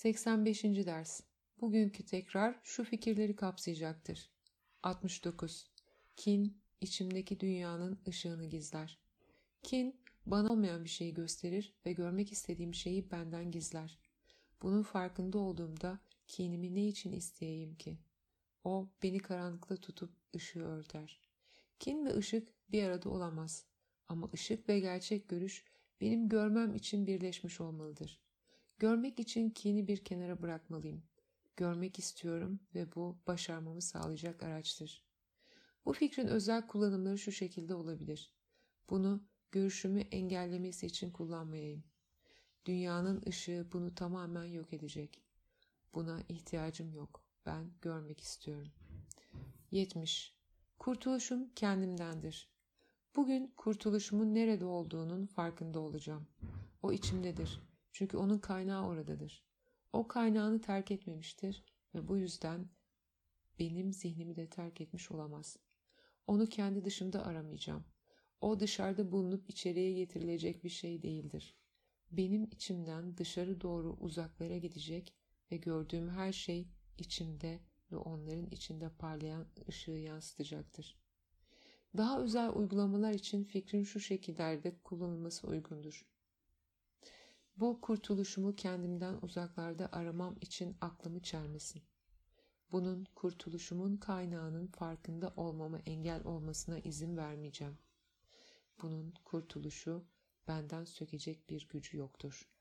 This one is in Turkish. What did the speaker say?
85. ders. Bugünkü tekrar şu fikirleri kapsayacaktır. 69. Kin, içimdeki dünyanın ışığını gizler. Kin, bana olmayan bir şeyi gösterir ve görmek istediğim şeyi benden gizler. Bunun farkında olduğumda kinimi ne için isteyeyim ki? O beni karanlıkta tutup ışığı örter. Kin ve ışık bir arada olamaz. Ama ışık ve gerçek görüş benim görmem için birleşmiş olmalıdır. Görmek için kini bir kenara bırakmalıyım. Görmek istiyorum ve bu başarmamı sağlayacak araçtır. Bu fikrin özel kullanımları şu şekilde olabilir. Bunu görüşümü engellemesi için kullanmayayım. Dünyanın ışığı bunu tamamen yok edecek. Buna ihtiyacım yok. Ben görmek istiyorum. 70. Kurtuluşum kendimdendir. Bugün kurtuluşumun nerede olduğunun farkında olacağım. O içimdedir. Çünkü onun kaynağı oradadır. O kaynağını terk etmemiştir ve bu yüzden benim zihnimi de terk etmiş olamaz. Onu kendi dışımda aramayacağım. O dışarıda bulunup içeriye getirilecek bir şey değildir. Benim içimden dışarı doğru uzaklara gidecek ve gördüğüm her şey içimde ve onların içinde parlayan ışığı yansıtacaktır. Daha özel uygulamalar için fikrin şu şekillerde kullanılması uygundur. Bu kurtuluşumu kendimden uzaklarda aramam için aklımı çelmesin. Bunun kurtuluşumun kaynağının farkında olmama engel olmasına izin vermeyeceğim. Bunun kurtuluşu benden sökecek bir gücü yoktur.''